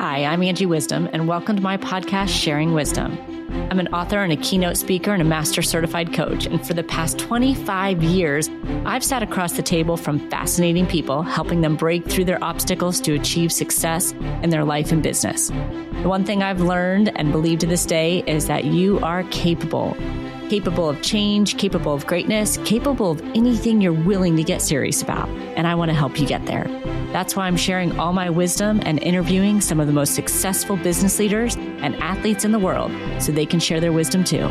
Hi, I'm Angie Wisdom, and welcome to my podcast, Sharing Wisdom. I'm an author and a keynote speaker and a master certified coach. And for the past 25 years, I've sat across the table from fascinating people, helping them break through their obstacles to achieve success in their life and business. The one thing I've learned and believe to this day is that you are capable capable of change, capable of greatness, capable of anything you're willing to get serious about. And I want to help you get there. That's why I'm sharing all my wisdom and interviewing some of the most successful business leaders and athletes in the world so they can share their wisdom too.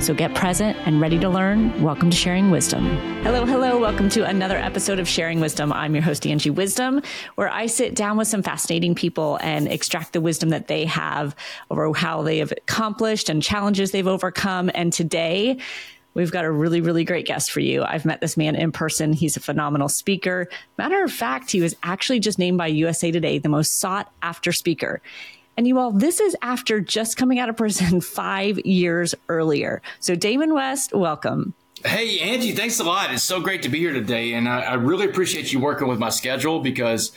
So get present and ready to learn. Welcome to Sharing Wisdom. Hello, hello. Welcome to another episode of Sharing Wisdom. I'm your host, Angie Wisdom, where I sit down with some fascinating people and extract the wisdom that they have over how they have accomplished and challenges they've overcome. And today, We've got a really, really great guest for you. I've met this man in person. He's a phenomenal speaker. Matter of fact, he was actually just named by USA Today the most sought after speaker. And you all, this is after just coming out of prison five years earlier. So, Damon West, welcome. Hey, Angie, thanks a lot. It's so great to be here today. And I, I really appreciate you working with my schedule because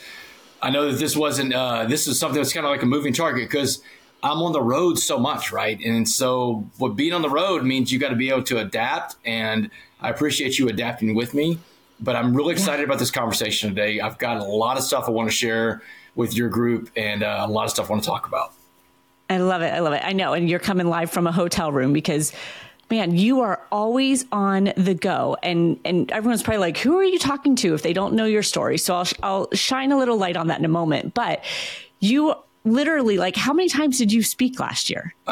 I know that this wasn't, uh, this is something that's kind of like a moving target because I'm on the road so much, right? And so, what being on the road means you got to be able to adapt. And I appreciate you adapting with me. But I'm really excited yeah. about this conversation today. I've got a lot of stuff I want to share with your group and uh, a lot of stuff I want to talk about. I love it. I love it. I know. And you're coming live from a hotel room because man, you are always on the go. And, and everyone's probably like, who are you talking to if they don't know your story? So I'll, I'll shine a little light on that in a moment. But you literally like how many times did you speak last year uh,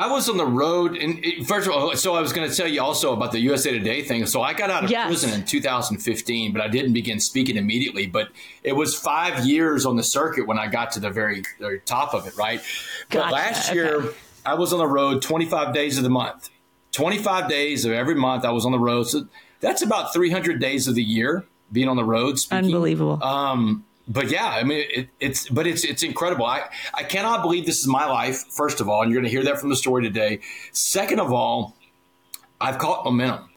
i was on the road and it, first of all so i was going to tell you also about the usa today thing so i got out of yes. prison in 2015 but i didn't begin speaking immediately but it was five years on the circuit when i got to the very, very top of it right gotcha. but last year okay. i was on the road 25 days of the month 25 days of every month i was on the road so that's about 300 days of the year being on the road speaking. unbelievable um, but yeah, I mean, it, it's but it's it's incredible. I I cannot believe this is my life. First of all, and you're going to hear that from the story today. Second of all, I've caught momentum,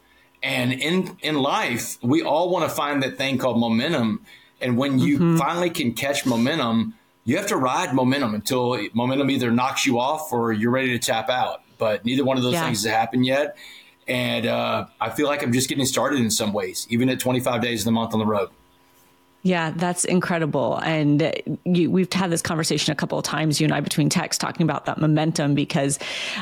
and in in life, we all want to find that thing called momentum. And when you mm-hmm. finally can catch momentum, you have to ride momentum until momentum either knocks you off or you're ready to tap out. But neither one of those yeah. things has happened yet. And uh, I feel like I'm just getting started in some ways, even at 25 days in the month on the road. Yeah, that's incredible. And you, we've had this conversation a couple of times, you and I, between texts, talking about that momentum because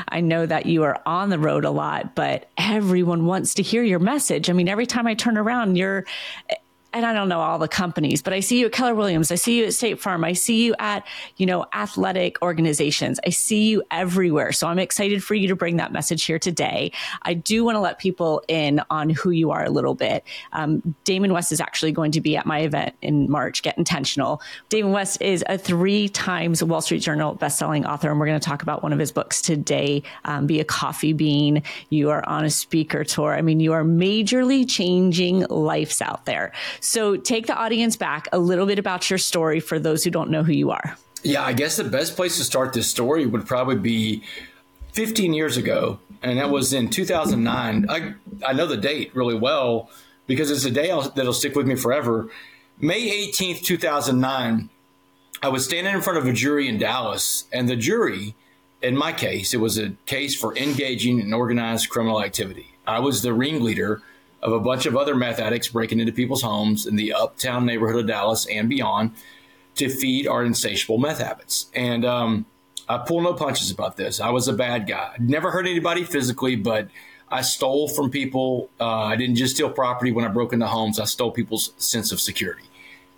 I know that you are on the road a lot, but everyone wants to hear your message. I mean, every time I turn around, you're and I don't know all the companies, but I see you at Keller Williams. I see you at State Farm. I see you at, you know, athletic organizations. I see you everywhere. So I'm excited for you to bring that message here today. I do want to let people in on who you are a little bit. Um, Damon West is actually going to be at my event in March, Get Intentional. Damon West is a three times Wall Street Journal bestselling author, and we're going to talk about one of his books today, um, Be a Coffee Bean. You are on a speaker tour. I mean, you are majorly changing lives out there. So take the audience back a little bit about your story for those who don't know who you are. Yeah, I guess the best place to start this story would probably be 15 years ago, and that was in 2009. I, I know the date really well because it's a day I'll, that'll stick with me forever. May 18th, 2009, I was standing in front of a jury in Dallas, and the jury, in my case, it was a case for engaging in organized criminal activity. I was the ringleader of a bunch of other meth addicts breaking into people's homes in the uptown neighborhood of Dallas and beyond to feed our insatiable meth habits. And um, I pull no punches about this. I was a bad guy. Never hurt anybody physically, but I stole from people. Uh, I didn't just steal property when I broke into homes. I stole people's sense of security.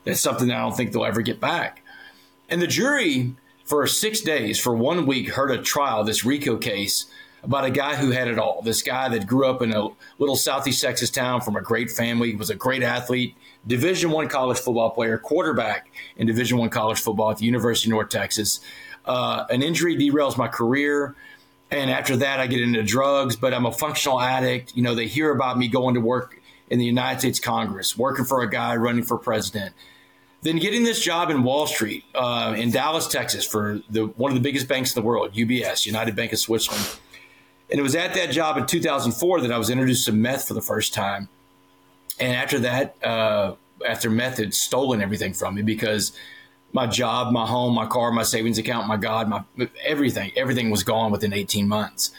That's something that I don't think they'll ever get back. And the jury, for six days, for one week, heard a trial, this RICO case about a guy who had it all. This guy that grew up in a little southeast Texas town from a great family, was a great athlete, Division One college football player, quarterback in Division One college football at the University of North Texas. Uh, an injury derails my career. And after that, I get into drugs, but I'm a functional addict. You know, they hear about me going to work in the United States Congress, working for a guy running for president. Then getting this job in Wall Street uh, in Dallas, Texas, for the one of the biggest banks in the world, UBS, United Bank of Switzerland. And it was at that job in 2004 that I was introduced to meth for the first time. And after that, uh, after meth had stolen everything from me because my job, my home, my car, my savings account, my God, my everything, everything was gone within 18 months.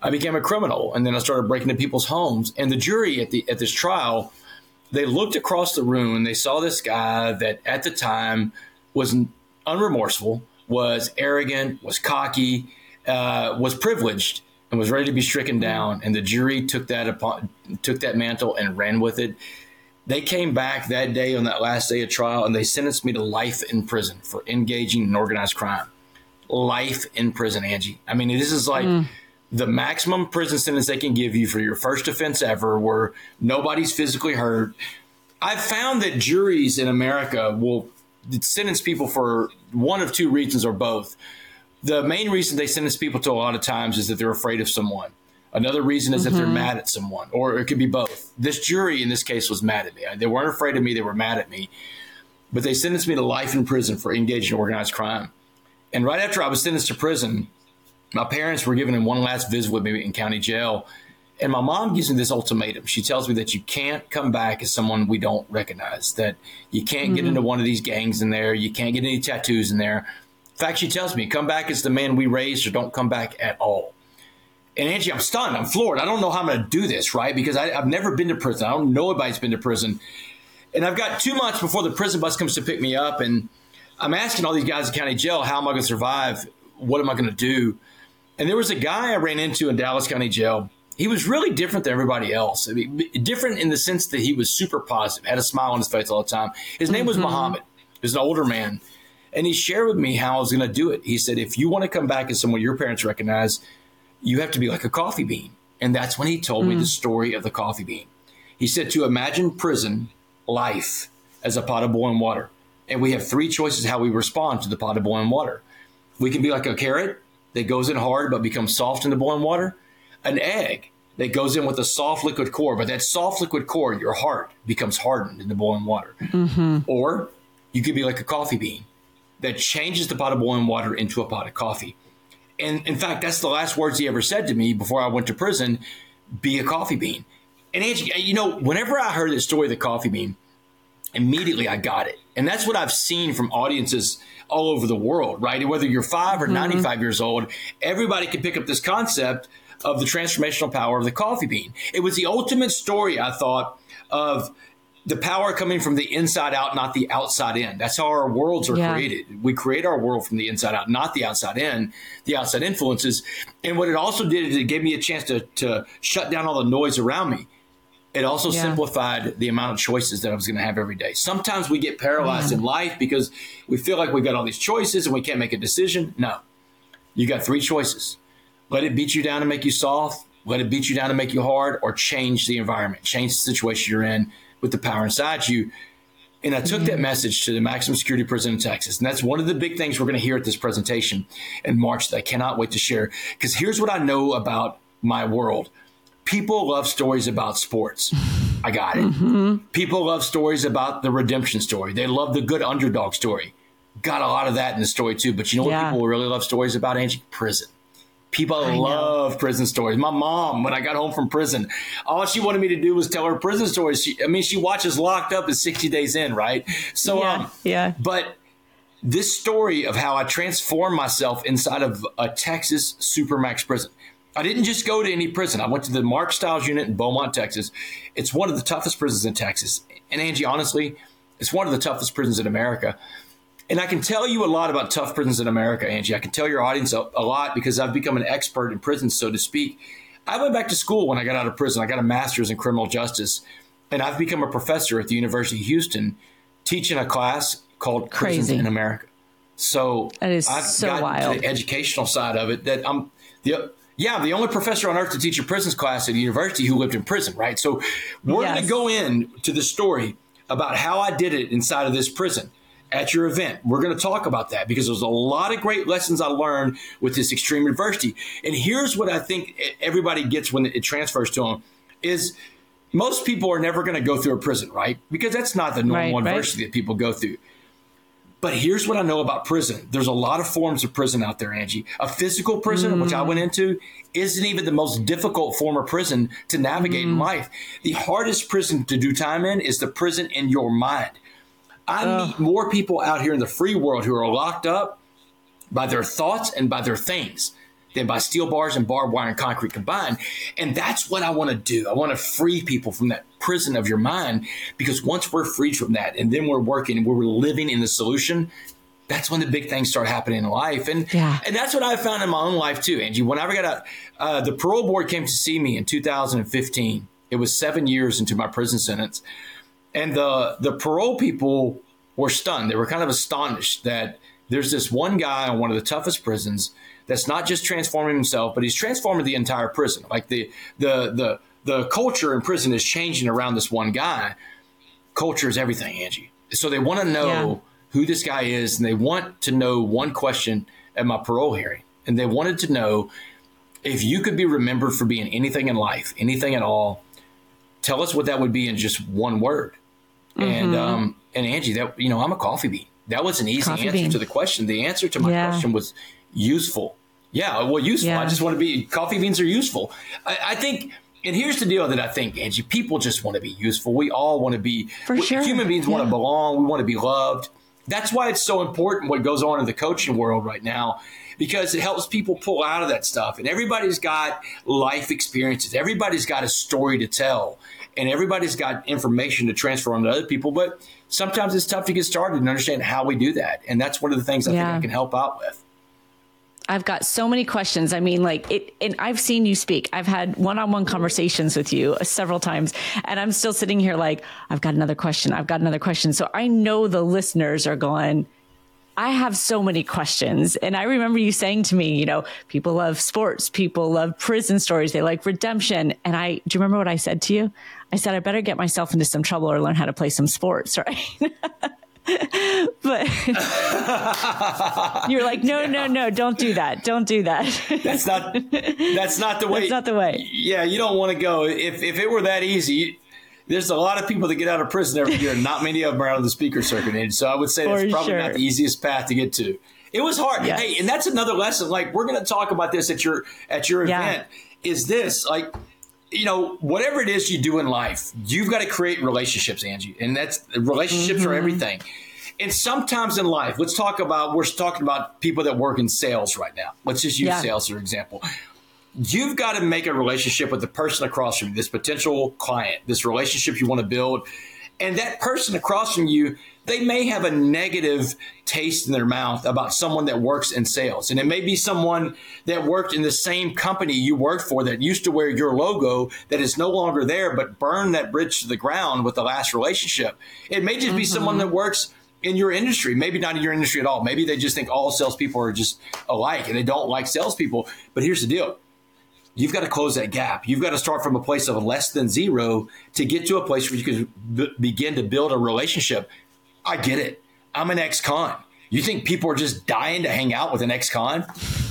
I became a criminal, and then I started breaking into people's homes. And the jury at the at this trial, they looked across the room and they saw this guy that at the time was unremorseful, was arrogant, was cocky, uh, was privileged, and was ready to be stricken down. And the jury took that upon took that mantle and ran with it. They came back that day on that last day of trial and they sentenced me to life in prison for engaging in organized crime. Life in prison, Angie. I mean, this is like mm. the maximum prison sentence they can give you for your first offense ever, where nobody's physically hurt. I've found that juries in America will sentence people for one of two reasons or both. The main reason they sentence people to a lot of times is that they're afraid of someone. Another reason is mm-hmm. that they're mm-hmm. mad at someone, or it could be both. This jury in this case was mad at me. They weren't afraid of me, they were mad at me. But they sentenced me to life in prison for engaging in organized crime. And right after I was sentenced to prison, my parents were given one last visit with me in county jail. And my mom gives me this ultimatum. She tells me that you can't come back as someone we don't recognize, that you can't mm-hmm. get into one of these gangs in there, you can't get any tattoos in there. In fact, she tells me, come back as the man we raised or don't come back at all. And Angie, I'm stunned. I'm floored. I don't know how I'm going to do this, right? Because I, have never been to prison. I don't know anybody's been to prison. And I've got two months before the prison bus comes to pick me up. And I'm asking all these guys in county jail, how am I going to survive? What am I going to do? And there was a guy I ran into in Dallas County Jail. He was really different than everybody else. I mean, different in the sense that he was super positive, had a smile on his face all the time. His name was mm-hmm. Muhammad. He was an older man. And he shared with me how I was going to do it. He said, if you want to come back as someone your parents recognize, you have to be like a coffee bean. And that's when he told mm. me the mm. story of the coffee bean. He said to imagine prison life as a pot of boiling water. And we have three choices how we respond to the pot of boiling water. We can be like a carrot that goes in hard but becomes soft in the boiling water, an egg that goes in with a soft liquid core, but that soft liquid core, your heart, becomes hardened in the boiling water. Mm-hmm. Or you could be like a coffee bean that changes the pot of boiling water into a pot of coffee. And in fact, that's the last words he ever said to me before I went to prison be a coffee bean. And Angie, you know, whenever I heard the story of the coffee bean, immediately I got it. And that's what I've seen from audiences all over the world, right? Whether you're five or mm-hmm. 95 years old, everybody can pick up this concept of the transformational power of the coffee bean. It was the ultimate story, I thought, of the power coming from the inside out, not the outside in. That's how our worlds are yeah. created. We create our world from the inside out, not the outside in, the outside influences. And what it also did is it gave me a chance to, to shut down all the noise around me. It also yeah. simplified the amount of choices that I was going to have every day. Sometimes we get paralyzed in life because we feel like we've got all these choices and we can't make a decision. No, you got three choices. Let it beat you down and make you soft. Let it beat you down and make you hard, or change the environment, change the situation you're in with the power inside you. And I took that message to the maximum security prison in Texas. And that's one of the big things we're going to hear at this presentation in March that I cannot wait to share. Because here's what I know about my world people love stories about sports. I got it. Mm-hmm. People love stories about the redemption story, they love the good underdog story. Got a lot of that in the story too. But you know yeah. what people really love stories about, Angie? Prison. People I love know. prison stories. My mom, when I got home from prison, all she wanted me to do was tell her prison stories. She, I mean, she watches Locked Up at 60 Days In, right? So, yeah, um, yeah. But this story of how I transformed myself inside of a Texas Supermax prison. I didn't just go to any prison. I went to the Mark Stiles unit in Beaumont, Texas. It's one of the toughest prisons in Texas. And Angie, honestly, it's one of the toughest prisons in America. And I can tell you a lot about tough prisons in America, Angie. I can tell your audience a, a, lot because I've become an expert in prisons, so to speak. I went back to school when I got out of prison. I got a master's in criminal justice, and I've become a professor at the University of Houston, teaching a class called Crazy. Prisons in America. So that is I've so gotten wild. to the educational side of it that I'm the yeah, I'm the only professor on earth to teach a prisons class at a university who lived in prison, right? So we're yes. going to go in to the story about how I did it inside of this prison at your event. We're going to talk about that because there's a lot of great lessons I learned with this extreme adversity. And here's what I think everybody gets when it transfers to them is most people are never going to go through a prison, right? Because that's not the normal right, adversity right. that people go through. But here's what I know about prison. There's a lot of forms of prison out there, Angie. A physical prison, mm. which I went into, isn't even the most difficult form of prison to navigate mm. in life. The hardest prison to do time in is the prison in your mind I meet more people out here in the free world who are locked up by their thoughts and by their things than by steel bars and barbed wire and concrete combined. And that's what I want to do. I want to free people from that prison of your mind because once we're freed from that and then we're working and we're living in the solution, that's when the big things start happening in life. And yeah. and that's what I found in my own life too, Angie. Whenever I got out, uh, the parole board came to see me in 2015. It was seven years into my prison sentence. And the the parole people were stunned. They were kind of astonished that there's this one guy in one of the toughest prisons that's not just transforming himself, but he's transforming the entire prison. Like the the the the culture in prison is changing around this one guy. Culture is everything, Angie. So they want to know yeah. who this guy is, and they want to know one question at my parole hearing, and they wanted to know if you could be remembered for being anything in life, anything at all. Tell us what that would be in just one word. Mm-hmm. And um, and Angie, that you know, I'm a coffee bean. That was an easy coffee answer bean. to the question. The answer to my yeah. question was useful. Yeah, well, useful. Yeah. I just want to be coffee beans are useful. I, I, think, and here's the deal that I think, Angie, people just want to be useful. We all want to be. For sure. Human beings yeah. want to belong. We want to be loved. That's why it's so important what goes on in the coaching world right now because it helps people pull out of that stuff. And everybody's got life experiences. Everybody's got a story to tell, and everybody's got information to transfer on to other people. But sometimes it's tough to get started and understand how we do that. And that's one of the things I yeah. think I can help out with. I've got so many questions. I mean, like it, and I've seen you speak. I've had one-on-one conversations with you several times, and I'm still sitting here like, I've got another question. I've got another question. So I know the listeners are going, I have so many questions. And I remember you saying to me, you know, people love sports, people love prison stories, they like redemption. And I, do you remember what I said to you? I said, I better get myself into some trouble or learn how to play some sports, right? but you're like, no, yeah. no, no, don't do that. Don't do that. that's not, that's not the way. That's not the way. Yeah. You don't want to go. If, if it were that easy, there's a lot of people that get out of prison every year. And not many of them are out of the speaker circuit. And so I would say that's probably sure. not the easiest path to get to. It was hard. Yes. Hey, and that's another lesson. Like we're going to talk about this at your, at your yeah. event is this like, you know, whatever it is you do in life, you've got to create relationships, Angie. And that's relationships mm-hmm. are everything. And sometimes in life, let's talk about, we're talking about people that work in sales right now. Let's just use yeah. sales for example. You've got to make a relationship with the person across from you, this potential client, this relationship you want to build. And that person across from you, they may have a negative taste in their mouth about someone that works in sales. And it may be someone that worked in the same company you worked for that used to wear your logo that is no longer there, but burned that bridge to the ground with the last relationship. It may just mm-hmm. be someone that works in your industry, maybe not in your industry at all. Maybe they just think all salespeople are just alike and they don't like salespeople. But here's the deal you've got to close that gap. You've got to start from a place of less than zero to get to a place where you can b- begin to build a relationship. I get it. I'm an ex con. You think people are just dying to hang out with an ex con?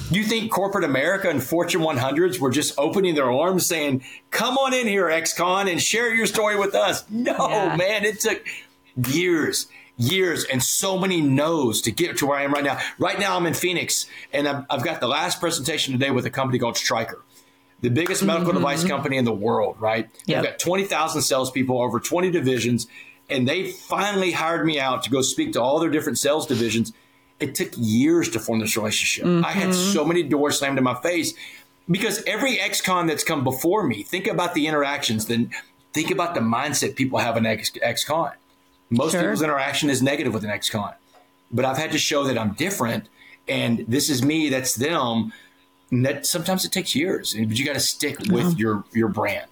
You think corporate America and Fortune 100s were just opening their arms saying, come on in here, ex con, and share your story with us? No, yeah. man, it took years years and so many no's to get to where I am right now. Right now, I'm in Phoenix, and I've, I've got the last presentation today with a company called Stryker, the biggest medical mm-hmm. device company in the world. Right? Yep. They've got twenty thousand salespeople, over twenty divisions, and they finally hired me out to go speak to all their different sales divisions. It took years to form this relationship. Mm-hmm. I had mm-hmm. so many doors slammed in my face because every ex-con that's come before me, think about the interactions, then think about the mindset people have in ex- ex-con. Most sure. people's interaction is negative with an ex-con, but I've had to show that I'm different, and this is me, that's them. And that sometimes it takes years, but you got to stick with your your brand.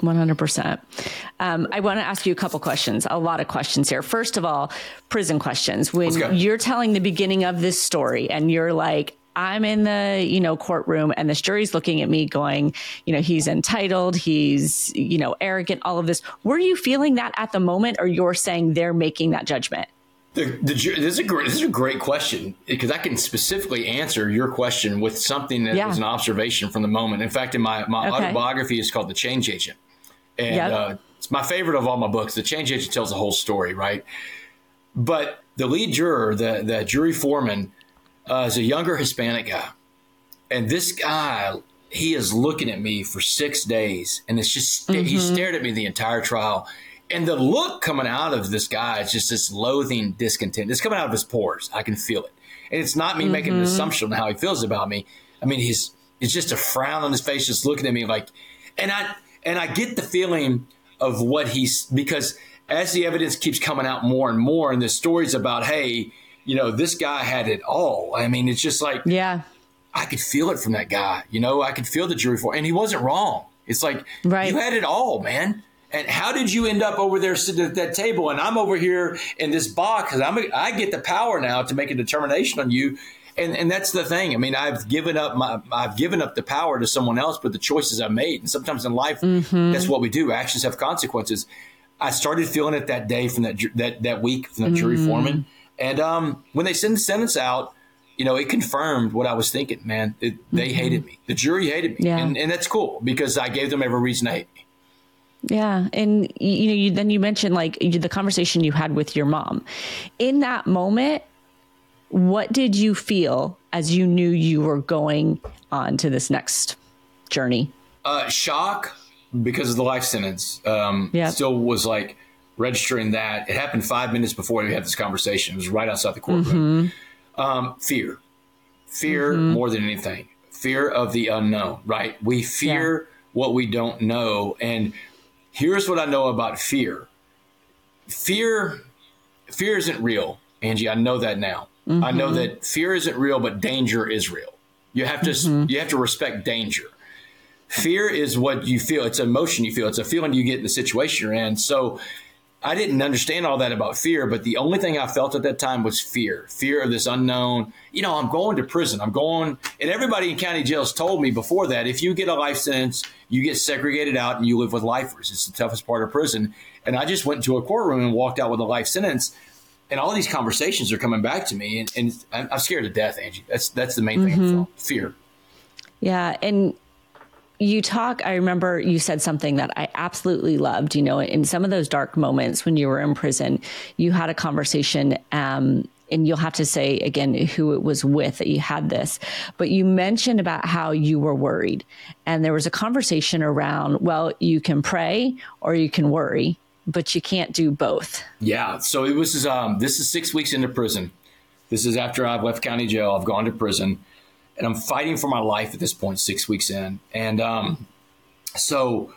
100%. Um, I want to ask you a couple questions, a lot of questions here. First of all, prison questions. When you're telling the beginning of this story and you're like, I'm in the, you know, courtroom and this jury's looking at me going, you know, he's entitled, he's, you know, arrogant, all of this. Were you feeling that at the moment or you're saying they're making that judgment? The, the, this, is a great, this is a great question because I can specifically answer your question with something that yeah. was an observation from the moment. In fact, in my, my okay. autobiography is called The Change Agent. And yep. uh, it's my favorite of all my books. The Change Agent tells the whole story, right? But the lead juror, the, the jury foreman, uh, is a younger Hispanic guy. And this guy, he is looking at me for six days. And it's just, mm-hmm. he stared at me the entire trial. And the look coming out of this guy is just this loathing discontent. It's coming out of his pores. I can feel it. And it's not me mm-hmm. making an assumption on how he feels about me. I mean, he's it's just a frown on his face, just looking at me like, and I and I get the feeling of what he's because as the evidence keeps coming out more and more, and the stories about, hey, you know, this guy had it all. I mean, it's just like, yeah, I could feel it from that guy. You know, I could feel the jury for, and he wasn't wrong. It's like, right. you had it all, man. And how did you end up over there sitting at that table? And I'm over here in this box because I'm I get the power now to make a determination on you. And and that's the thing. I mean, I've given up my I've given up the power to someone else, but the choices I made. And sometimes in life, mm-hmm. that's what we do. Actions have consequences. I started feeling it that day from that that that week from the mm-hmm. jury foreman. And um, when they sent the sentence out, you know, it confirmed what I was thinking. Man, it, they mm-hmm. hated me. The jury hated me, yeah. and, and that's cool because I gave them every reason to hate me. Yeah, and you know, you, then you mentioned like the conversation you had with your mom. In that moment, what did you feel as you knew you were going on to this next journey? Uh, shock because of the life sentence. Um, yeah, still was like registering that. It happened five minutes before we had this conversation. It was right outside the courtroom. Mm-hmm. Um, fear, fear mm-hmm. more than anything. Fear of the unknown. Right? We fear yeah. what we don't know, and Here's what I know about fear. Fear fear isn't real, Angie. I know that now. Mm-hmm. I know mm-hmm. that fear isn't real, but danger is real. You have to mm-hmm. you have to respect danger. Fear is what you feel. It's emotion you feel. It's a feeling you get in the situation you're in. So I didn't understand all that about fear, but the only thing I felt at that time was fear fear of this unknown. You know, I'm going to prison. I'm going, and everybody in county jails told me before that if you get a life sentence, you get segregated out and you live with lifers. It's the toughest part of prison. And I just went into a courtroom and walked out with a life sentence. And all these conversations are coming back to me, and, and I'm scared to death, Angie. That's that's the main mm-hmm. thing. Fear. Yeah, and you talk, I remember you said something that I absolutely loved. You know, in some of those dark moments when you were in prison, you had a conversation, um, and you'll have to say again who it was with that you had this. But you mentioned about how you were worried. And there was a conversation around, well, you can pray or you can worry, but you can't do both. Yeah. So it was, um, this is six weeks into prison. This is after I've left county jail. I've gone to prison and I'm fighting for my life at this point, six weeks in. And um, so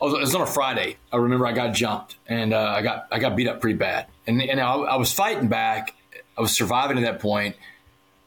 it was on a Friday. I remember I got jumped and uh, I got I got beat up pretty bad, and and I, I, was fighting back. I was surviving at that point,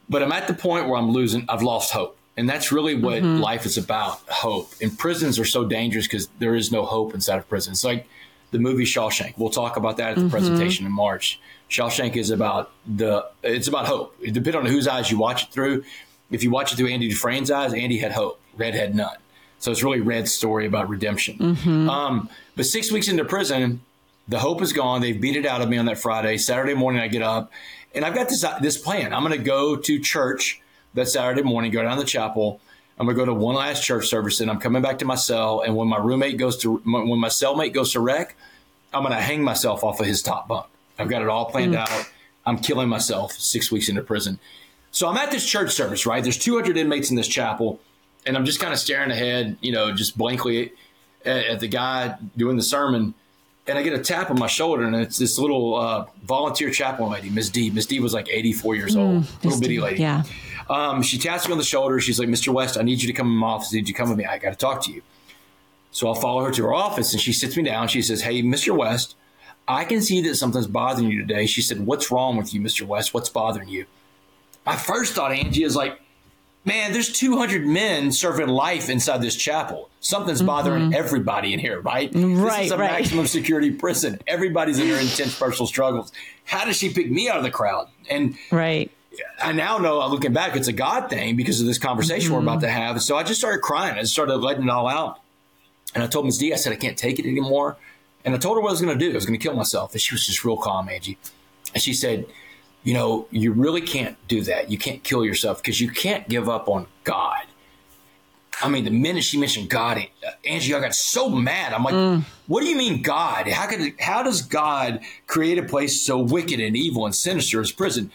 but I'm at the point where I'm losing. I've lost hope, and that's really what mm-hmm. life is about: hope. And prisons are so dangerous because there is no hope inside of prisons. It's like the movie Shawshank. We'll talk about that at the mm-hmm. presentation in March. Shawshank is about the it's about hope. It depends on whose eyes you watch it through if you watch it through Andy Dufresne's eyes, Andy had hope. Red had none. So it's really Red's story about redemption. Mm-hmm. Um, but six weeks into prison, the hope is gone. They've beat it out of me on that Friday. Saturday morning, I get up and I've got this this plan. I'm going to go to church that Saturday morning, go down to the chapel. I'm going to go to one last church service, and I'm coming back to my cell. And when my roommate goes to when my cellmate goes to rec, I'm going to hang myself off of his top bunk. I've got it all planned mm. out. I'm killing myself six weeks into prison. So I'm at this church service, right? There's 200 inmates in this chapel, and I'm just kind of staring ahead, you know, just blankly at, at, the guy doing the sermon. And I get a tap on my shoulder, and it's this little uh, volunteer chaplain lady, Miss D. Miss D was like 84 years old, mm, little bitty lady. Yeah. Um, she taps me on the shoulder. She's like, Mr. West, I need you to come in my office. Did you come with me? I got to talk to you. So I'll follow her to her office, and she sits me down. She says, Hey, Mr. West, I can see that something's bothering you today. She said, What's wrong with you, Mr. West? What's bothering you? my first thought, Angie, is like, man, there's 200 men serving life inside this chapel. Something's bothering mm-hmm. everybody in here, right? Right. This is a right. maximum security prison. Everybody's in their intense personal struggles. How does she pick me out of the crowd? And right. I now know, looking back, it's a God thing because of this conversation mm-hmm. we're about to have. So I just started crying. I just started letting it all out. And I told Ms. D, I said, I can't take it anymore. And I told her what I was going to do. I was going to kill myself. And she was just real calm, Angie. And she said, you know, you really can't do that. You can't kill yourself because you can't give up on God. I mean, the minute she mentioned God, Angie, I got so mad. I'm like, mm. what do you mean God? How could how does God create a place so wicked and evil and sinister as prison?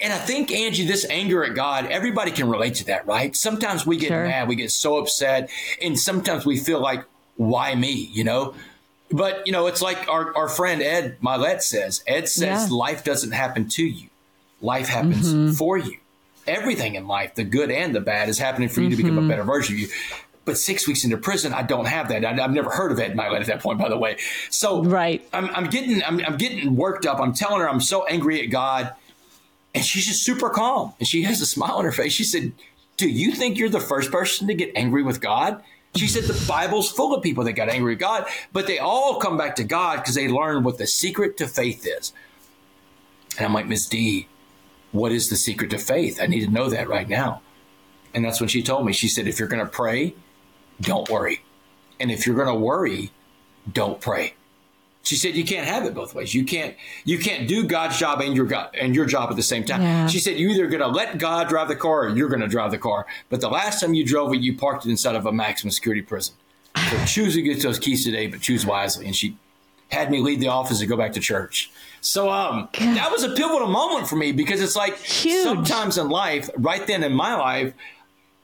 And I think Angie, this anger at God, everybody can relate to that, right? Sometimes we get sure. mad, we get so upset, and sometimes we feel like, why me? You know, But you know, it's like our, our friend Ed Mylett says. Ed says yeah. life doesn't happen to you. Life happens mm-hmm. for you. Everything in life, the good and the bad, is happening for you mm-hmm. to become a mm-hmm. better version of you. But six weeks into prison, I don't have that. I, have never heard of Ed Mylett at that point, by the way. So right, I'm, I'm getting I'm, I'm getting worked up. I'm telling her I'm so angry at God, and she's just super calm, and she has a smile on her face. She said, "Do you think you're the first person to get angry with God?" She said the Bible's full of people that got angry with God, but they all come back to God because they learned what the secret to faith is. And I'm like, Miss D, what is the secret to faith? I need to know that right now. And that's when she told me. She said, if you're going to pray, don't worry. And if you're going to worry, don't pray. She said you can't have it both ways. You can't you can't do God's job and your God and your job at the same time. Yeah. She said you're either going to let God drive the car or you're going to drive the car. But the last time you drove it, you parked it inside of a maximum security prison. So choose who gets those keys today, but choose wisely. And she had me leave the office and go back to church. So um, that was a pivotal moment for me because it's like Huge. sometimes in life, right then in my life,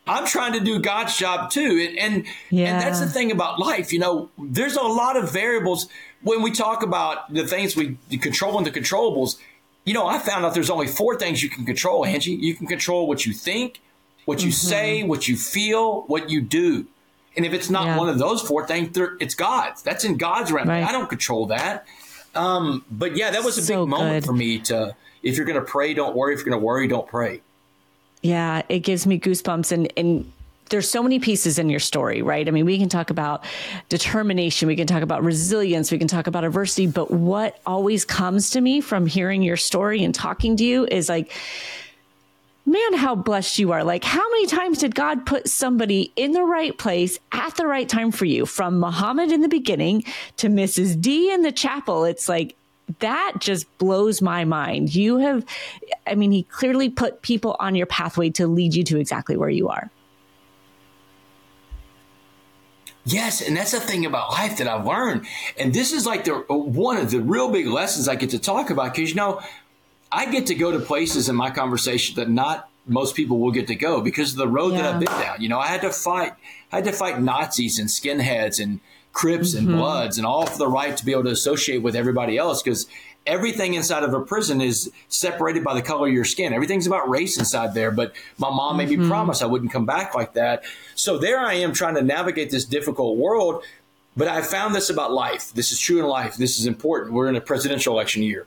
I'm trying to do God's job too. And and, yeah. and that's the thing about life. You know, there's a lot of variables when we talk about the things we control and the controllables. You know, I found out there's only four things you can control, Angie. You can control what you think, what you mm-hmm. say, what you feel, what you do. And if it's not yeah. one of those four things, it's God's. That's in God's realm. Right. I don't control that. Um, but yeah, that was a so big moment good. for me to, if you're going to pray, don't worry. If you're going to worry, don't pray. Yeah, it gives me goosebumps. And, and there's so many pieces in your story, right? I mean, we can talk about determination, we can talk about resilience, we can talk about adversity, but what always comes to me from hearing your story and talking to you is like, man, how blessed you are. Like, how many times did God put somebody in the right place at the right time for you? From Muhammad in the beginning to Mrs. D in the chapel. It's like, that just blows my mind. You have, I mean, he clearly put people on your pathway to lead you to exactly where you are. Yes, and that's the thing about life that I've learned. And this is like the one of the real big lessons I get to talk about because you know, I get to go to places in my conversation that not most people will get to go because of the road yeah. that I've been down. You know, I had to fight I had to fight Nazis and skinheads and Crips mm-hmm. and Bloods and all for the right to be able to associate with everybody else because everything inside of a prison is separated by the color of your skin. Everything's about race inside there. But my mom made mm-hmm. me promise I wouldn't come back like that. So there I am trying to navigate this difficult world. But I found this about life. This is true in life. This is important. We're in a presidential election year.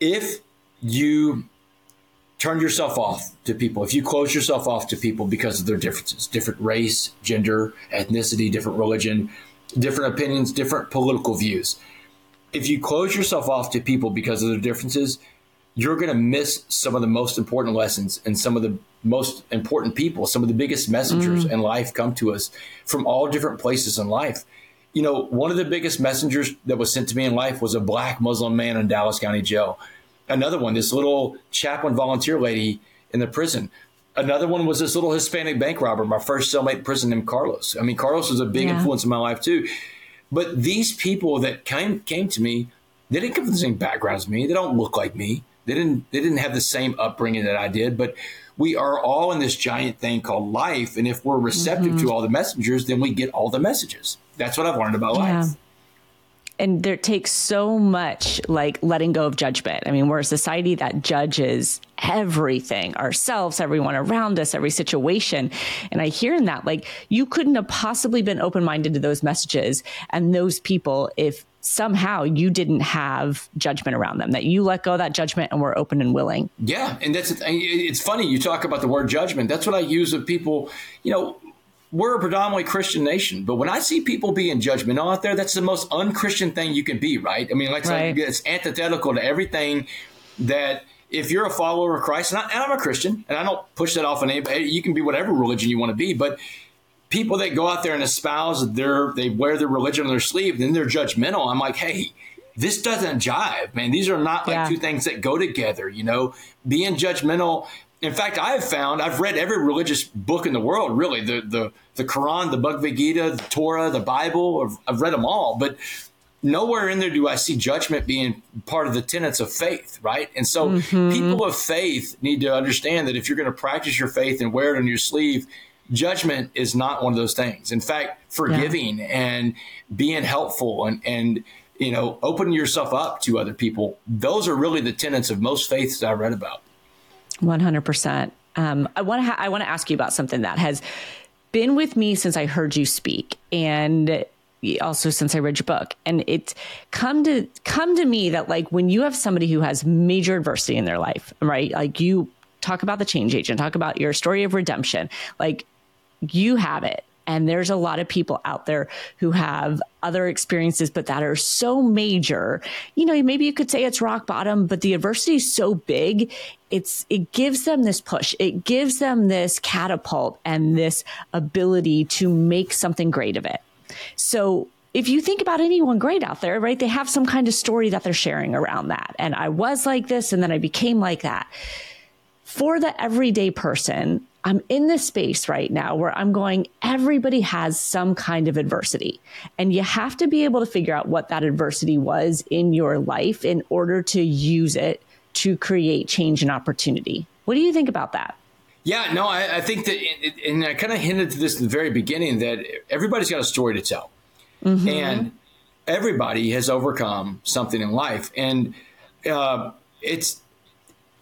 If you turn yourself off to people, if you close yourself off to people because of their differences, different race, gender, ethnicity, different religion, different opinions, different political views. If you close yourself off to people because of their differences, you're going to miss some of the most important lessons and some of the most important people, some of the biggest messengers mm. in life come to us from all different places in life. You know, one of the biggest messengers that was sent to me in life was a black Muslim man in Dallas County Jail. Another one, this little chaplain volunteer lady in the prison another one was this little Hispanic bank robber, my first cellmate in prison named Carlos. I mean, Carlos was a big yeah. influence in my life too. But these people that came came to me, they didn't come from the same background as me. They don't look like me. They didn't they didn't have the same upbringing that I did. But we are all in this giant thing called life. And if we're receptive mm-hmm. to all the messengers, then we get all the messages. That's what I've learned about yeah. life and there takes so much like letting go of judgment. I mean, we're a society that judges everything ourselves, everyone around us, every situation. And I hear in that, like, you couldn't have possibly been open minded to those messages and those people if somehow you didn't have judgment around them, that you let go of that judgment and were open and willing. Yeah. And that's, it. it's funny. You talk about the word judgment. That's what I use with people, you know, we're a predominantly Christian nation, but when I see people being judgmental out there, that's the most unchristian thing you can be, right? I mean, like right. it's antithetical to everything that if you're a follower of Christ, and, I, am a Christian, and I don't push that off on anybody. You can be whatever religion you want to be, but people that go out there and espouse their, they wear their religion on their sleeve, then they're judgmental. I'm like, hey, this doesn't jive, man. These are not like yeah. two things that go together, you know. Being judgmental in fact, I have found I've read every religious book in the world. Really, the the the Quran, the Bhagavad Gita, the Torah, the Bible. I've, I've read them all, but nowhere in there do I see judgment being part of the tenets of faith, right? And so, mm-hmm. people of faith need to understand that if you're going to practice your faith and wear it on your sleeve, judgment is not one of those things. In fact, forgiving yeah. and being helpful and, and, you know, opening yourself up to other people, those are really the tenets of most faiths that I read about. 100%. Um, I want to ha- I want to ask you about something that has been with me since I heard you speak, and also since I read your book. And it's come to come to me that like when you have somebody who has major adversity in their life, right? Like you talk about the change agent, talk about your story of redemption, like you have it. And there's a lot of people out there who have other experiences, but that are so major. You know, maybe you could say it's rock bottom, but the adversity is so big. It's, it gives them this push. It gives them this catapult and this ability to make something great of it. So if you think about anyone great out there, right, they have some kind of story that they're sharing around that. And I was like this and then I became like that. For the everyday person, I'm in this space right now where I'm going, everybody has some kind of adversity. And you have to be able to figure out what that adversity was in your life in order to use it to create change and opportunity. What do you think about that? Yeah, no, I, I think that, it, and I kind of hinted to this in the very beginning that everybody's got a story to tell. Mm-hmm. And everybody has overcome something in life. And uh, it's,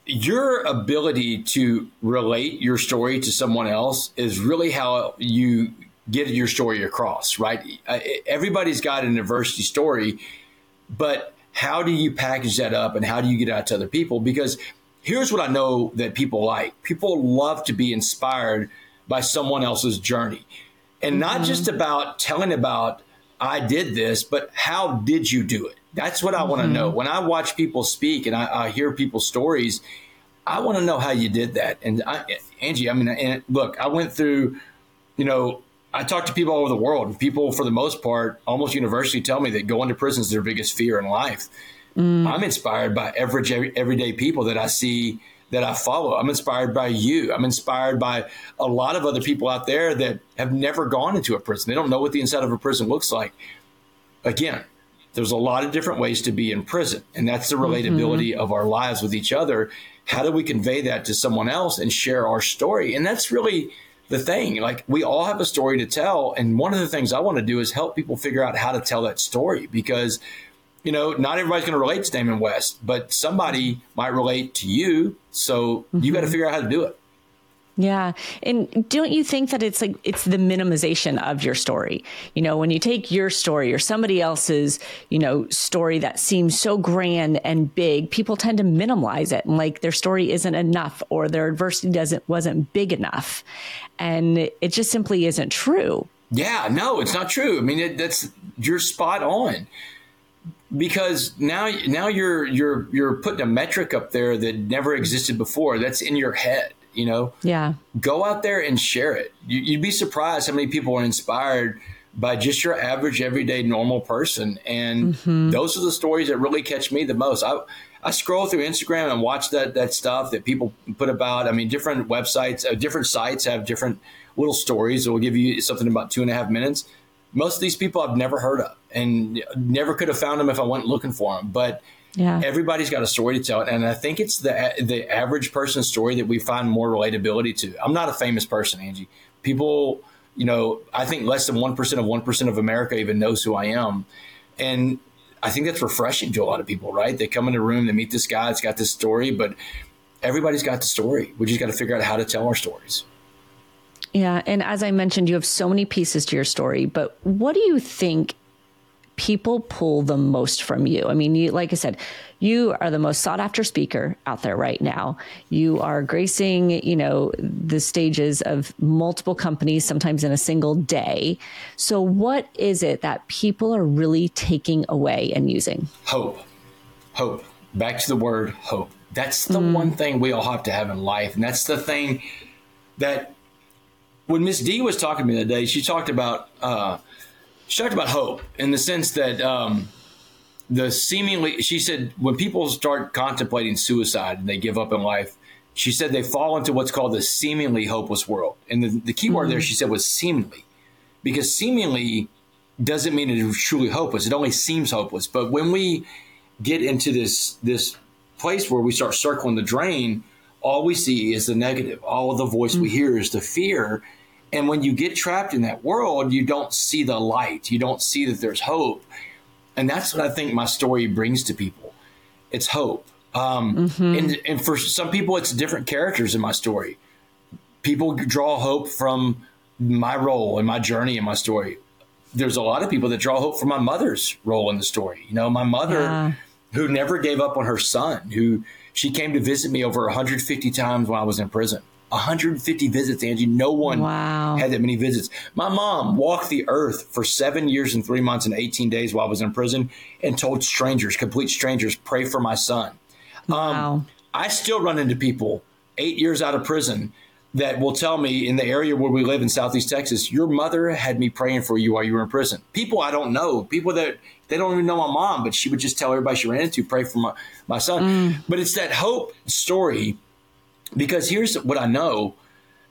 your ability to relate your story to someone else is really how you get your story across, right? Everybody's got an adversity story, but how do you package that up and how do you get out to other people? Because here's what I know that people like people love to be inspired by someone else's journey and not mm-hmm. just about telling about, I did this, but how did you do it? That's what I mm-hmm. want to know. When I watch people speak and I, I hear people's stories, I want to know how you did that. And I, Angie, I mean, and look, I went through, you know, I talk to people all over the world. People, for the most part, almost universally tell me that going to prison is their biggest fear in life. Mm. I'm inspired by average, everyday people that I see that I follow. I'm inspired by you. I'm inspired by a lot of other people out there that have never gone into a prison. They don't know what the inside of a prison looks like. Again, there's a lot of different ways to be in prison, and that's the relatability mm-hmm. of our lives with each other how do we convey that to someone else and share our story? And that's really the thing. Like we all have a story to tell. And one of the things I want to do is help people figure out how to tell that story because, you know, not everybody's going to relate to Damon West, but somebody might relate to you. So mm-hmm. you got to figure out how to do it. Yeah. And don't you think that it's like it's the minimization of your story? You know, when you take your story or somebody else's, you know, story that seems so grand and big, people tend to minimize it and like their story isn't enough or their adversity doesn't wasn't big enough. And it just simply isn't true. Yeah, no, it's not true. I mean, it, that's you're spot on because now now you're you're you're putting a metric up there that never existed before. That's in your head you know? Yeah. Go out there and share it. You, would be surprised how many people are inspired by just your average, everyday, normal person. And mm-hmm. those are the stories that really catch me the most. I, I scroll through Instagram and watch that, that stuff that people put about. I mean, different websites, uh, different sites have different little stories that will give you something about two and a half minutes. Most of these people I've never heard of and never could have found them if I went looking for them. But yeah. Everybody's got a story to tell, and I think it's the the average person's story that we find more relatability to. I'm not a famous person, Angie. People, you know, I think less than one percent of one percent of America even knows who I am, and I think that's refreshing to a lot of people. Right? They come in a room, they meet this guy, it's got this story, but everybody's got the story. We just got to figure out how to tell our stories. Yeah, and as I mentioned, you have so many pieces to your story, but what do you think people pull the most from you. I mean, you, like I said, you are the most sought after speaker out there right now. You are gracing, you know, the stages of multiple companies, sometimes in a single day. So, what is it that people are really taking away and using? Hope. Hope. Back to the word hope. That's the mm. one thing we all have to have in life. And that's the thing that when Miss D was talking to me the day, she talked about, uh, she talked about hope in the sense that um, the seemingly, she said, when people start contemplating suicide and they give up in life, she said they fall into what's called the seemingly hopeless world. And the, the key word mm-hmm. there she said was seemingly, because seemingly doesn't mean it is truly hopeless. It only seems hopeless. But when we get into this this place where we start circling the drain, all we see is the negative. All of the voice mm-hmm. we hear is the fear And when you get trapped in that world, you don't see the light. You don't see that there's hope. And that's what I think my story brings to people. It's hope. Um, mm-hmm. and, and for some people, it's different characters in my story. People draw hope from my role and my journey and my story. There's a lot of people that draw hope from my mother's role in the story. You know, my mother, yeah. who never gave up on her son, who she came to visit me over 150 times while I was in prison. 150 visits, Angie. No one wow. had that many visits. My mom walked the earth for seven years and three months and 18 days while I was in prison and told strangers, complete strangers, pray for my son. Um, wow. Um, I still run into people eight years out of prison that will tell me in the area where we live in Southeast Texas, your mother had me praying for you while you were in prison. People I don't know, people that they don't even know my mom, but she would just tell everybody she ran into, pray for my, my son. Mm. But it's that hope story because here's what I know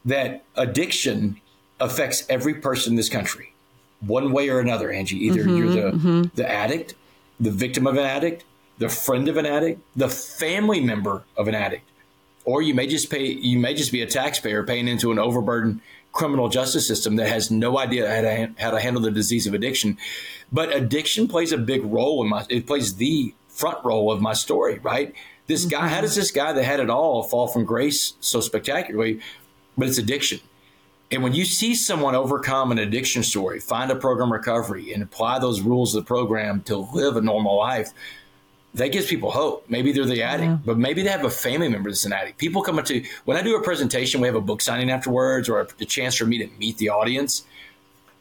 that addiction affects every person in this country, one way or another, Angie. Either mm-hmm, you're the, mm-hmm. the addict, the victim of an addict, the friend of an addict, the family member of an addict or you may just pay you may just be a taxpayer paying into an overburdened criminal justice system that has no idea how to, how to handle the disease of addiction but addiction plays a big role in my it plays the front role of my story right this guy how does mm-hmm. this guy that had it all fall from grace so spectacularly but it's addiction and when you see someone overcome an addiction story find a program recovery and apply those rules of the program to live a normal life that gives people hope. Maybe they're the addict, yeah. but maybe they have a family member that's an addict. People come up to when I do a presentation, we have a book signing afterwards, or a, chance for me to meet the audience.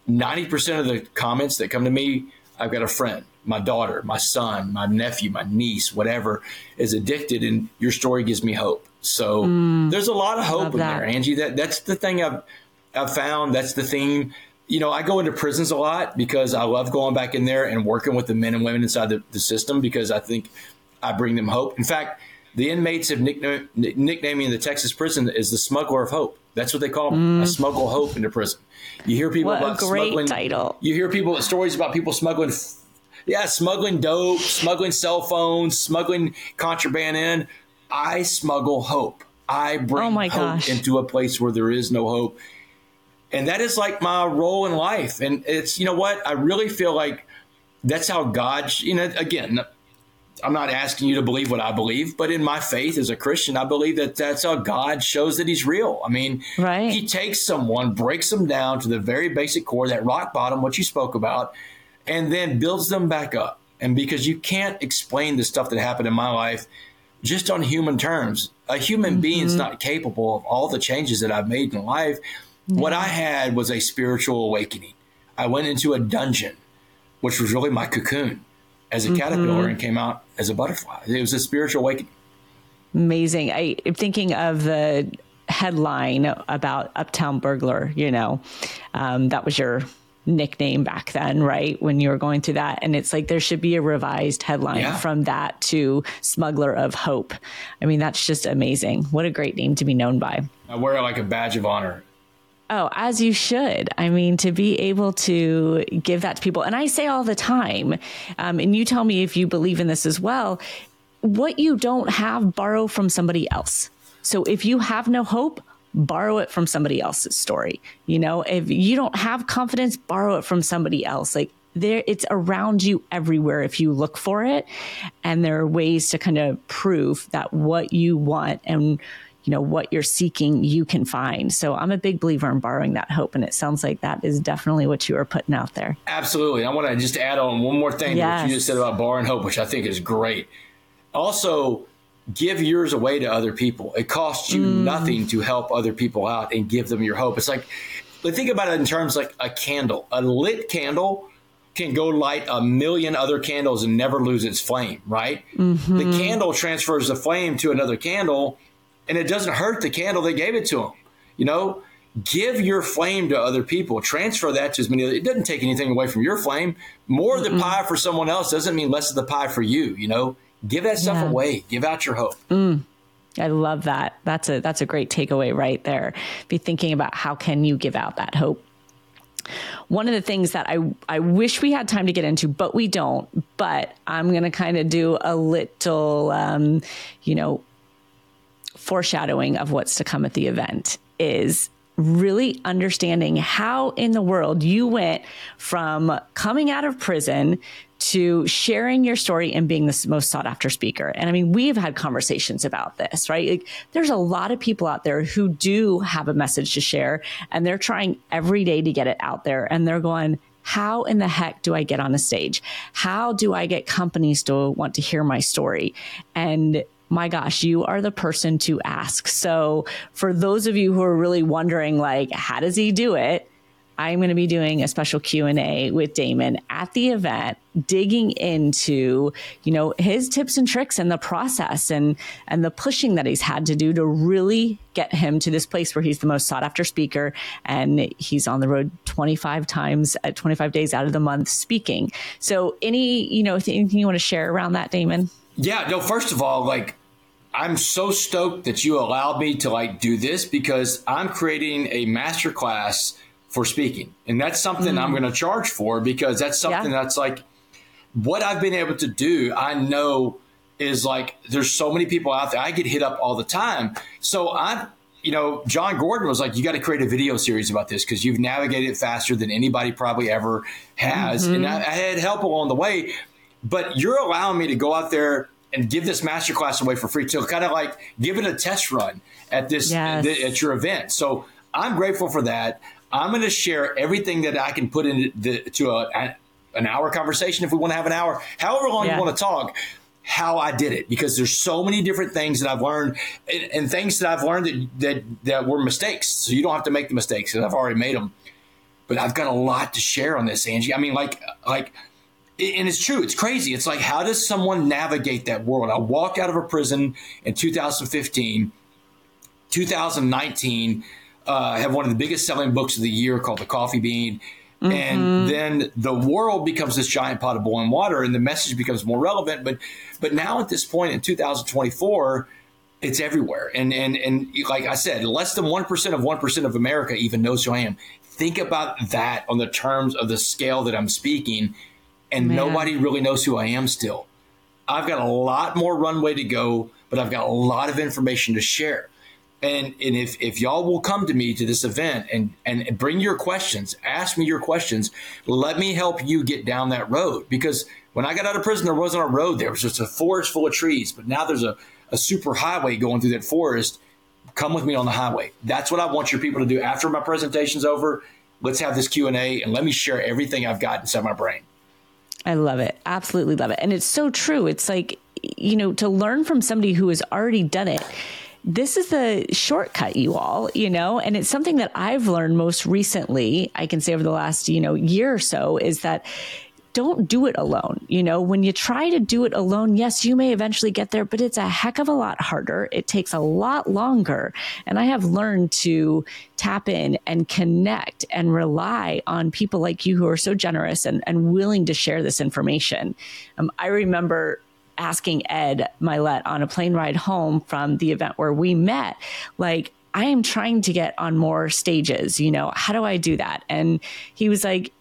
Ninety percent of the comments that come to me, I've got a friend, my daughter, my son, my nephew, my niece, whatever, is addicted, and your story gives me hope. So mm, there's a lot of hope in there, Angie. That that's the thing I've I've found. That's the theme you know, I go into prisons a lot because I love going back in there and working with the men and women inside the, the system because I think I bring them hope. In fact, the inmates have nickname, nicknaming the Texas prison is the smuggler of hope. That's what they call them. Mm. I smuggle hope into prison. You hear people what about a great smuggling. Title. You hear people stories about people smuggling. Yeah, smuggling dope, smuggling cell phones, smuggling contraband in. I smuggle hope. I bring oh hope gosh. into a place where there is no hope and that is like my role in life. And it's, you know what? I really feel like that's how God, you know, again, I'm not asking you to believe what I believe, but in my faith as a Christian, I believe that that's how God shows that He's real. I mean, right. He takes someone, breaks them down to the very basic core, that rock bottom, what you spoke about, and then builds them back up. And because you can't explain the stuff that happened in my life just on human terms, a human mm-hmm. being's not capable of all the changes that I've made in life. What I had was a spiritual awakening. I went into a dungeon, which was really my cocoon as a mm-hmm. caterpillar and came out as a butterfly. It was a spiritual awakening. Amazing. I, am thinking of the headline about Uptown Burglar, you know, um, that was your nickname back then, right? When you were going through that. And it's like there should be a revised headline yeah. from that to Smuggler of Hope. I mean, that's just amazing. What a great name to be known by. I wear it like a badge of honor. Oh, as you should. I mean, to be able to give that to people. And I say all the time, um, and you tell me if you believe in this as well what you don't have, borrow from somebody else. So if you have no hope, borrow it from somebody else's story. You know, if you don't have confidence, borrow it from somebody else. Like, there it's around you everywhere if you look for it and there are ways to kind of prove that what you want and you know what you're seeking you can find. So i'm a big believer in borrowing that hope and it sounds like that is definitely what you are putting out there. Absolutely. I want to just add on one more thing yes. what you just said about borrowing hope which i think is great. Also give yours away to other people. It costs you mm. nothing to help other people out and give them your hope. It's like but think about it in terms like a candle. A lit candle can go light a million other candles and never lose its flame right? Mm-hmm. the candle transfers the flame to another candle and it doesn't hurt the candle that gave it to them. You know, give your flame to other people. Transfer that to as many. Other, it doesn't take anything away from your flame. More of the pie for someone else doesn't mean less of the pie for you. You know, give that stuff yeah. away. Give out your hope. Mm. I love that. That's a that's a great takeaway right there. Be thinking about how can you give out that hope. One of the things that I I wish we had time to get into, but we don't. But I'm going to kind of do a little, um, you know, foreshadowing of what's to come at the event is really understanding how in the world you went from coming out of prison to sharing your story and being the most sought after speaker. And I mean, we've had conversations about this, right? Like, there's a lot of people out there who do have a message to share and they're trying every day to get it out there and they're going, how in the heck do I get on a stage? How do I get companies to want to hear my story? And my gosh, you are the person to ask. So for those of you who are really wondering, like, how does he do it? I'm going to be doing a special Q&A with Damon at the event, digging into, you know, his tips and tricks and the process and, and the pushing that he's had to do to really get him to this place where he's the most sought after speaker. And he's on the road 25 times at uh, 25 days out of the month speaking. So any, you know, anything you want to share around that, Damon? Yeah, no, first of all, like, I'm so stoked that you allowed me to like do this because I'm creating a masterclass for speaking. And that's something mm. I'm going to charge for because that's something yeah. that's like what I've been able to do. I know is like there's so many people out there. I get hit up all the time. So I, you know, Jon Gordon was like, you got to create a video series about this because you've navigated faster than anybody probably ever has. Mm-hmm. And I, I had help along the way, but you're allowing me to go out there and give this masterclass away for free to kind of like give it a test run at this yes. at your event. So I'm grateful for that. I'm going to share everything that I can put into a, a, an hour conversation if we want to have an hour, however long yeah. you want to talk. How I did it because there's so many different things that I've learned and, and things that I've learned that, that that were mistakes. So you don't have to make the mistakes because I've already made them. But I've got a lot to share on this, Angie. I mean, like like and it's true. It's crazy. It's like, how does someone navigate that world? I walk out of a prison in 2015, 2019 uh, have one of the biggest selling books of the year called The Coffee Bean. Mm-hmm. And then the world becomes this giant pot of boiling water, and the message becomes more relevant. But but now at this point in 2024, it's everywhere. And and and like I said, less than one percent of one percent of America even knows who I am. Think about that on the terms of the scale that I'm speaking, and Man. nobody really knows who I am still. I've got a lot more runway to go, but I've got a lot of information to share. And, and if, if y'all will come to me to this event and, and bring your questions, ask me your questions, let me help you get down that road. Because when I got out of prison, there wasn't a road. There was just a forest full of trees. But now there's a, a super highway going through that forest. Come with me on the highway. That's what I want your people to do. After my presentation's over, let's have this Q&A and let me share everything I've got inside my brain. I love it. Absolutely love it. And it's so true. It's like, you know, to learn from somebody who has already done it this is the shortcut, you all, you know, and it's something that I've learned most recently, I can say over the last, you know, year or so, is that don't do it alone. You know, when you try to do it alone, yes, you may eventually get there, but it's a heck of a lot harder. It takes a lot longer. And I have learned to tap in and connect and rely on people like you who are so generous and, and willing to share this information. Um, I remember asking Ed Mylett on a plane ride home from the event where we met, like, I am trying to get on more stages. You know, how do I do that? And he was like,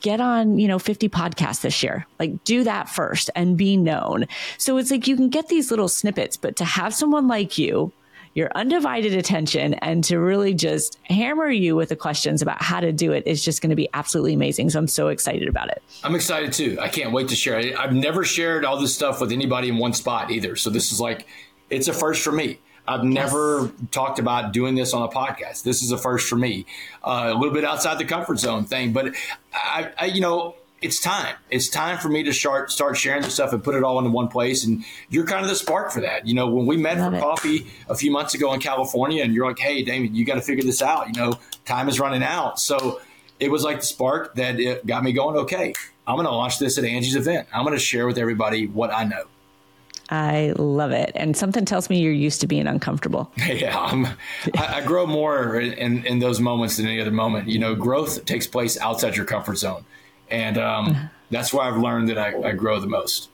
get on, you know, 50 podcasts this year. Like do that first and be known. So it's like you can get these little snippets, but to have someone like you your undivided attention and to really just hammer you with the questions about how to do it is just going to be absolutely amazing. So I'm so excited about it. I'm excited too. I can't wait to share it. I've never shared all this stuff with anybody in one spot either. So this is like, it's a first for me. I've never yes. talked about doing this on a podcast. This is a first for me. Uh, a little bit outside the comfort zone thing, but I, I you know, it's time. It's time for me to start start sharing this stuff and put it all into one place. And you're kind of the spark for that. You know, when we met Love for it. coffee a few months ago in California, and you're like, "Hey, Damien, you got to figure this out." You know, time is running out. So it was like the spark that it got me going. Okay, I'm going to launch this at Angie's event. I'm going to share with everybody what I know. I love it. And something tells me you're used to being uncomfortable. Yeah, I, I grow more in, in those moments than any other moment. You know, growth takes place outside your comfort zone. And um, that's why I've learned that I, I grow the most.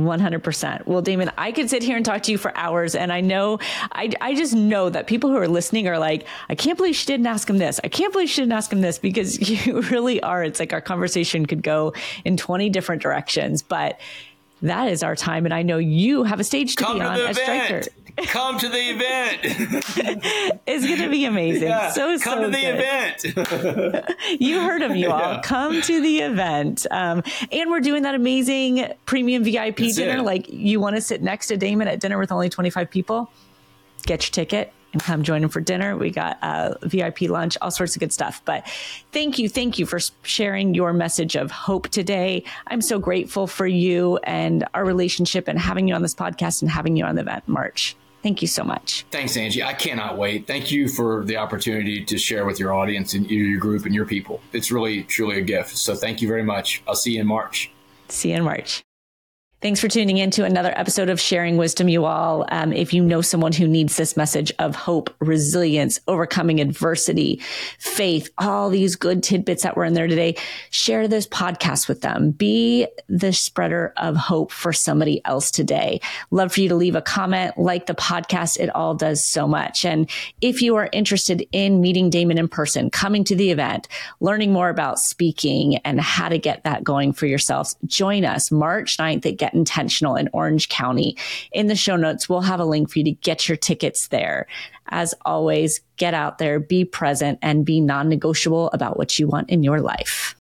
100%. Well, Damon, I could sit here and talk to you for hours. And I know, I, I just know that people who are listening are like, I can't believe she didn't ask him this. I can't believe she didn't ask him this because you really are. It's like our conversation could go in 20 different directions. But that is our time. And I know you have a stage to Come be to on as event. Striker. Come to the event. it's going to be amazing. Yeah, so, come so to the good. event. you heard him, you all. Yeah. Come to the event. Um, and we're doing that amazing premium VIP That's dinner. it. Like you want to sit next to Damon at dinner with only 25 people? Get your ticket and come join them for dinner. We got uh, VIP lunch, all sorts of good stuff. But thank you, thank you for sharing your message of hope today. I'm so grateful for you and our relationship and having you on this podcast and having you on the event March. Thank you so much. Thanks, Angie. I cannot wait. Thank you for the opportunity to share with your audience and your group and your people. It's really, truly a gift. So thank you very much. I'll see you in March. See you in March. Thanks for tuning in to another episode of Sharing Wisdom, you all. Um, if you know someone who needs this message of hope, resilience, overcoming adversity, faith, all these good tidbits that were in there today, share this podcast with them. Be the spreader of hope for somebody else today. Love for you to leave a comment, like the podcast. It all does so much. And if you are interested in meeting Damon in person, coming to the event, learning more about speaking and how to get that going for yourselves, join us March 9th at Get Intentional in Orange County. In the show notes, we'll have a link for you to get your tickets there. As always, get out there, be present, and be non negotiable about what you want in your life.